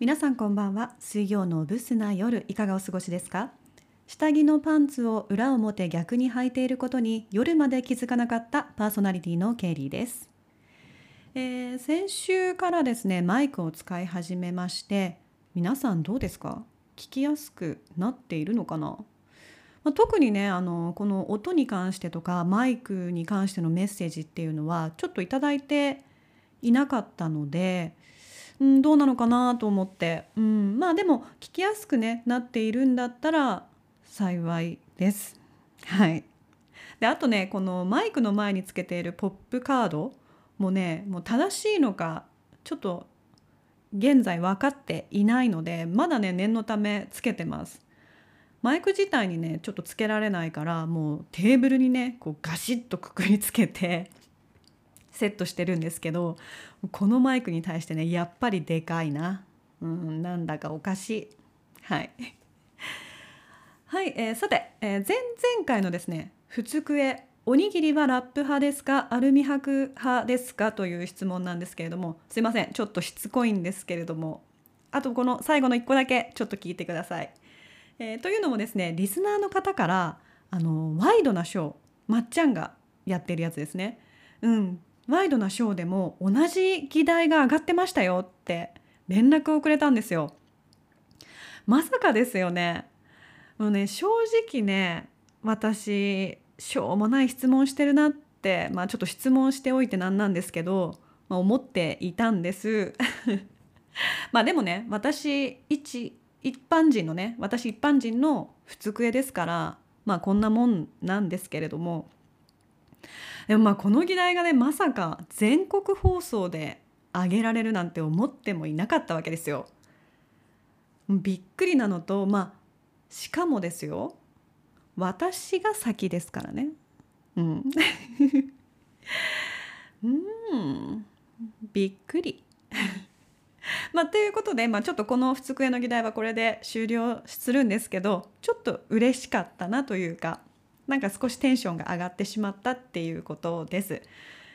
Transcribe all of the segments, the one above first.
皆さんこんばんは。水曜のブスな夜いかがお過ごしですか？下着のパンツを裏表逆に履いていることに夜まで気づかなかったパーソナリティのケイリーです、えー先週からですねマイクを使い始めまして皆さんどうですか？聞きやすくなっているのかな？まあ特にねあのこの音に関してとかマイクに関してのメッセージっていうのはちょっといただいていなかったので、うん、どうなのかなと思って、うん、まあでも聞きやすく、ね、なっているんだったら幸いです。はい、であとねこのマイクの前につけているポップカードもねもう正しいのかちょっと現在分かっていないのでまだね念のためつけてます。マイク自体にねちょっとつけられないからもうテーブルにねこうガシッとくくりつけてセットしてるんですけどこのマイクに対してねやっぱりでかいな、うん、なんだかおかしいはいはい、えーさて、えー前々回のですね「ふつくえおにぎりはラップ派ですかアルミ箔派ですか?」という質問なんですけれどもすいませんちょっとしつこいんですけれどもあとこの最後の1個だけちょっと聞いてください。えーというのもですねリスナーの方からあのワイドなショーまっちゃんがやってるやつですね。うん、ワイドなショーでも同じ議題が上がってましたよって連絡をくれたんですよ。まさかですよね。もうね正直ね私しょうもない質問してるなってまあちょっと質問しておいてなんなんですけど、まあ、思っていたんです。まあでもね私一一般人のね私一般人の普通クエですからまあこんなもんなんですけれどもでもまあこの議題がねまさか全国放送で上げられるなんて思ってもいなかったわけですよ。びっくりなのとまあしかもですよ私が先ですからね。うん、うんびっくり。まあ、ということで、まあ、ちょっとこの「ふつくえの議題」はこれで終了するんですけどちょっと嬉しかったなというかなんか少しテンションが上がってしまったっていうことです。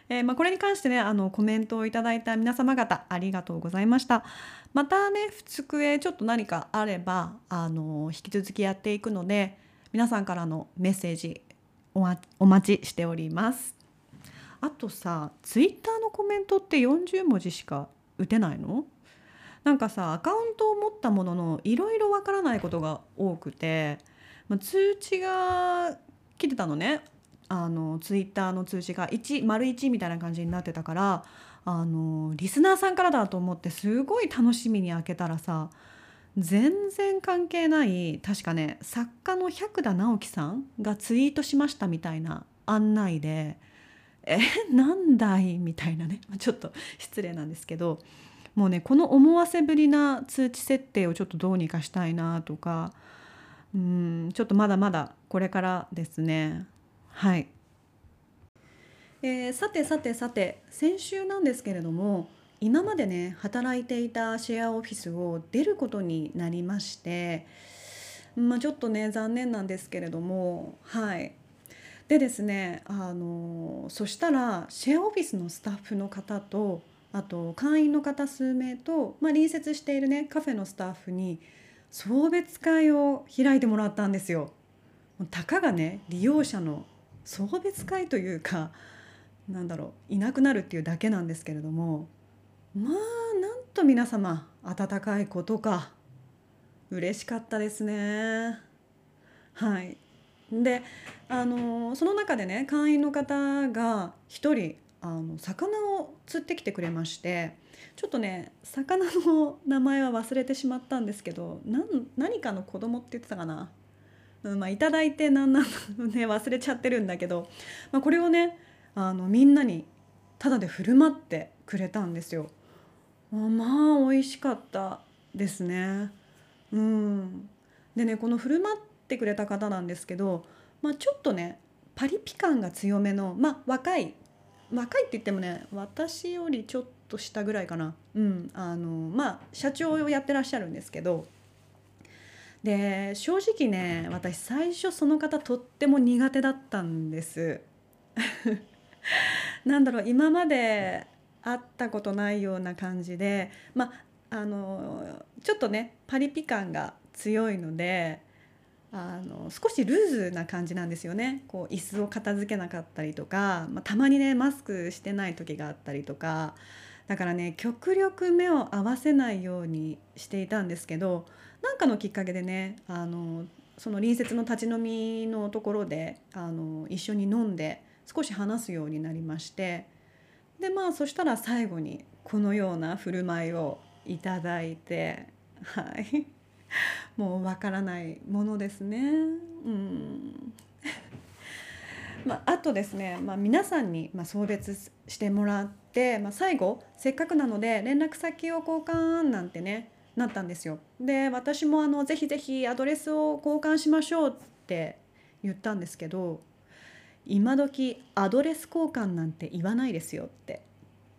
えーまあ、これに関してねあのコメントをいただいた皆様方ありがとうございました。またねふつくえちょっと何かあればあの引き続きやっていくので皆さんからのメッセージおお待ちしております。あとさツイッターのコメントって40文字しか打てないの？なんかさアカウントを持ったもののいろいろわからないことが多くて、まあ、通知が来てたのねあのツイッターの通知が1丸1みたいな感じになってたからあのリスナーさんからだと思ってすごい楽しみに開けたらさ全然関係ない確かね作家の百田直樹さんがツイートしましたみたいな案内で「えなんだい?」みたいなねちょっと失礼なんですけどもうねこの思わせぶりな通知設定をちょっとどうにかしたいなとかうんちょっとまだまだこれからですね。はい、えーさてさてさて先週なんですけれども今までね働いていたシェアオフィスを出ることになりましてまあちょっとね残念なんですけれどもはい。でですねあのそしたらシェアオフィスのスタッフの方とあと会員の方数名と、まあ、隣接しているねカフェのスタッフに送別会を開いてもらったんですよ。たかがね利用者の送別会というかなんだろういなくなるっていうだけなんですけれどもまあなんと皆様温かいことか嬉しかったですね。はいであのその中でね会員の方が一人あの魚を釣ってきてくれましてちょっとね魚の名前は忘れてしまったんですけど何かの子供って言ってたかな、うんまあ、いただいてなんなんね忘れちゃってるんだけど、まあ、これをねあのみんなにタダで振る舞ってくれたんですよ。まあ美味しかったですね。うん、でねこの振る舞ってくれた方なんですけど、まあ、ちょっとねパリピ感が強めの、まあ、若い若いって言ってもね私よりちょっと下ぐらいかな、うんあのまあ、社長をやってらっしゃるんですけどで正直ね私最初その方とっても苦手だったんです。なんだろう今まで会ったことないような感じでまああのちょっとねパリピ感が強いのであの少しルーズな感じなんですよね。こう椅子を片付けなかったりとか、まあ、たまにねマスクしてない時があったりとかだからね極力目を合わせないようにしていたんですけど何かのきっかけでねあのその隣接の立ち飲みのところであの一緒に飲んで少し話すようになりましてでまあそしたら最後にこのような振る舞いをいただいてはい。もうわからないものですね。うん まあ、あとですね、まあ、皆さんにま送別してもらって、まあ、最後せっかくなので連絡先を交換なんてねなったんですよ。で私もあのぜひぜひアドレスを交換しましょうって言ったんですけど今時アドレス交換なんて言わないですよって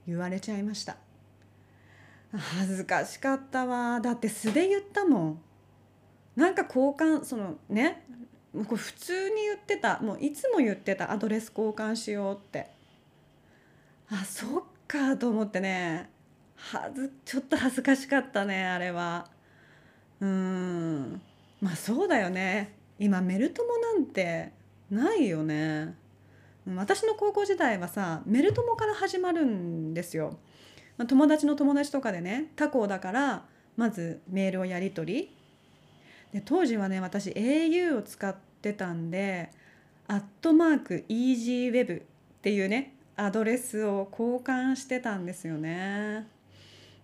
言われちゃいました恥ずかしかったわ。だって素で言ったもん。なんか交換そのねこれ普通に言ってた。もういつも言ってた。アドレス交換しようって。あそっかと思ってね。はずちょっと恥ずかしかったねあれは。うん。まあそうだよね。今メル友なんてないよね。私の高校時代はさメル友から始まるんですよ。まあ友達の友達とかでね他校だからまずメールをやり取り。で当時はね私 au を使ってたんでアットマーク EasyWeb っていうねアドレスを交換してたんですよね。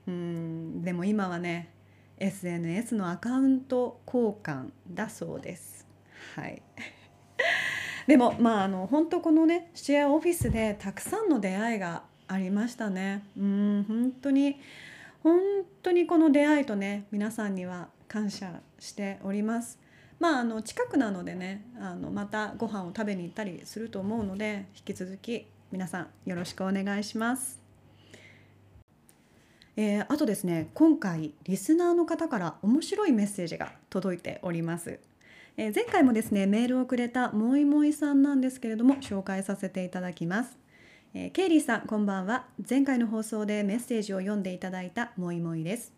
うんでも今はね SNS のアカウント交換だそうです。はい。でもまああの本当このねシェアオフィスでたくさんの出会いがありましたね。うん本当に本当にこの出会いとね皆さんには感謝しております。まああの近くなのでねあのまたご飯を食べに行ったりすると思うので引き続き皆さんよろしくお願いします。えー、あとですね今回リスナーの方から面白いメッセージが届いております。えー、前回もですねメールをくれたもいもいさんなんですけれども紹介させていただきます、えー、ケイリーさんこんばんは。前回の放送でメッセージを読んでいただいたもいもいです。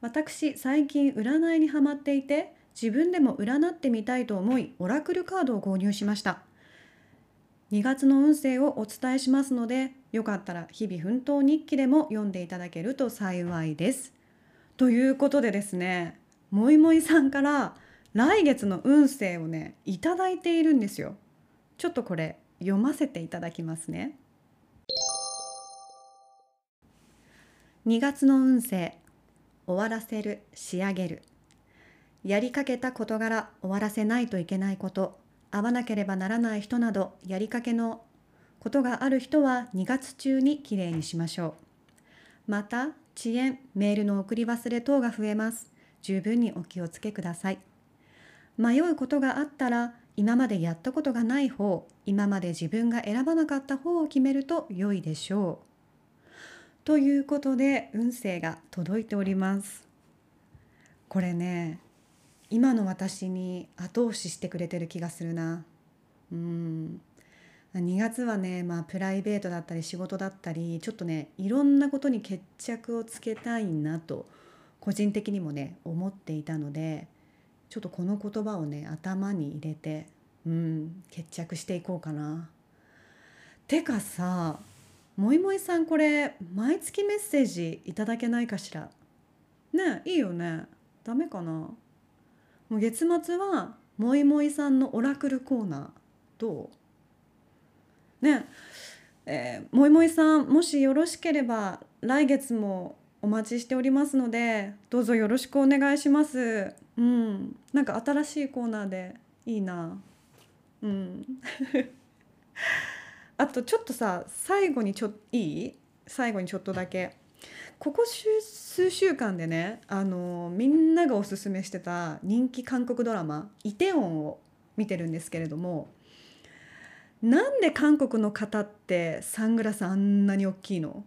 私最近占いにハマっていて自分でも占ってみたいと思いオラクルカードを購入しました。2月の運勢をお伝えしますのでよかったら日々奮闘日記でも読んでいただけると幸いです。ということでですねもいもいさんから来月の運勢をねいただいているんですよ。ちょっとこれ読ませていただきますね。2月の運勢終わらせる仕上げる。やりかけた事柄終わらせないといけないこと会わなければならない人などやりかけのことがある人は2月中にきれいにしましょう。また遅延メールの送り忘れ等が増えます。十分にお気をつけください。迷うことがあったら今までやったことがない方今まで自分が選ばなかった方を決めると良いでしょう。ということで運勢が届いております。これね今の私に後押ししてくれてる気がするな。うん2月はね、まあ、プライベートだったり仕事だったりちょっとねいろんなことに決着をつけたいなと個人的にもね思っていたのでちょっとこの言葉をね頭に入れてうん決着していこうかな。てかさもいもいさんこれ毎月メッセージいただけないかしら？ねいいよね。ダメかな？もう月末はもいもいさんのオラクルコーナーどう？ねえー、もいもいさんもしよろしければ来月もお待ちしておりますのでどうぞよろしくお願いします。うん。なんか新しいコーナーでいいな。うん。あとちょっとさ最後にちょいい？最後にちょっとだけここ数週間でねあのみんながおすすめしてた人気韓国ドラマ「イテウォン」を見てるんですけれどもなんで韓国の方ってサングラスあんなに大きいの？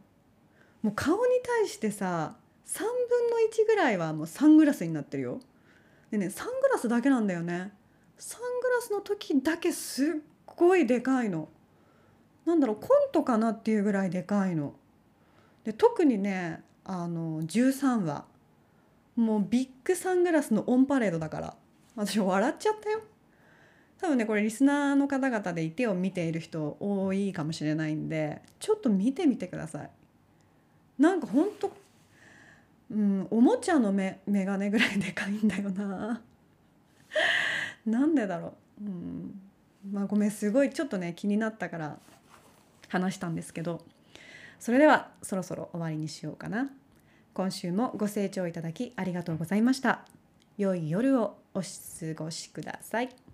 もう顔に対してさ3分の1ぐらいはもうサングラスになってるよ。でねサングラスだけなんだよね。サングラスの時だけすっごいでかいの。なんだろうコントかなっていうぐらいでかいの。で特にねあの13話。もうビッグサングラスのオンパレードだから。私笑っちゃったよ。多分ねこれリスナーの方々でいてを見ている人多いかもしれないんでちょっと見てみてください。なんかほんとうんおもちゃのメメガネぐらいでかいんだよな。なんでだろう、うん、まあごめんすごいちょっとね気になったから。話したんですけどそれではそろそろ終わりにしようかな。今週もご清聴いただきありがとうございました。良い夜をお過ごしください。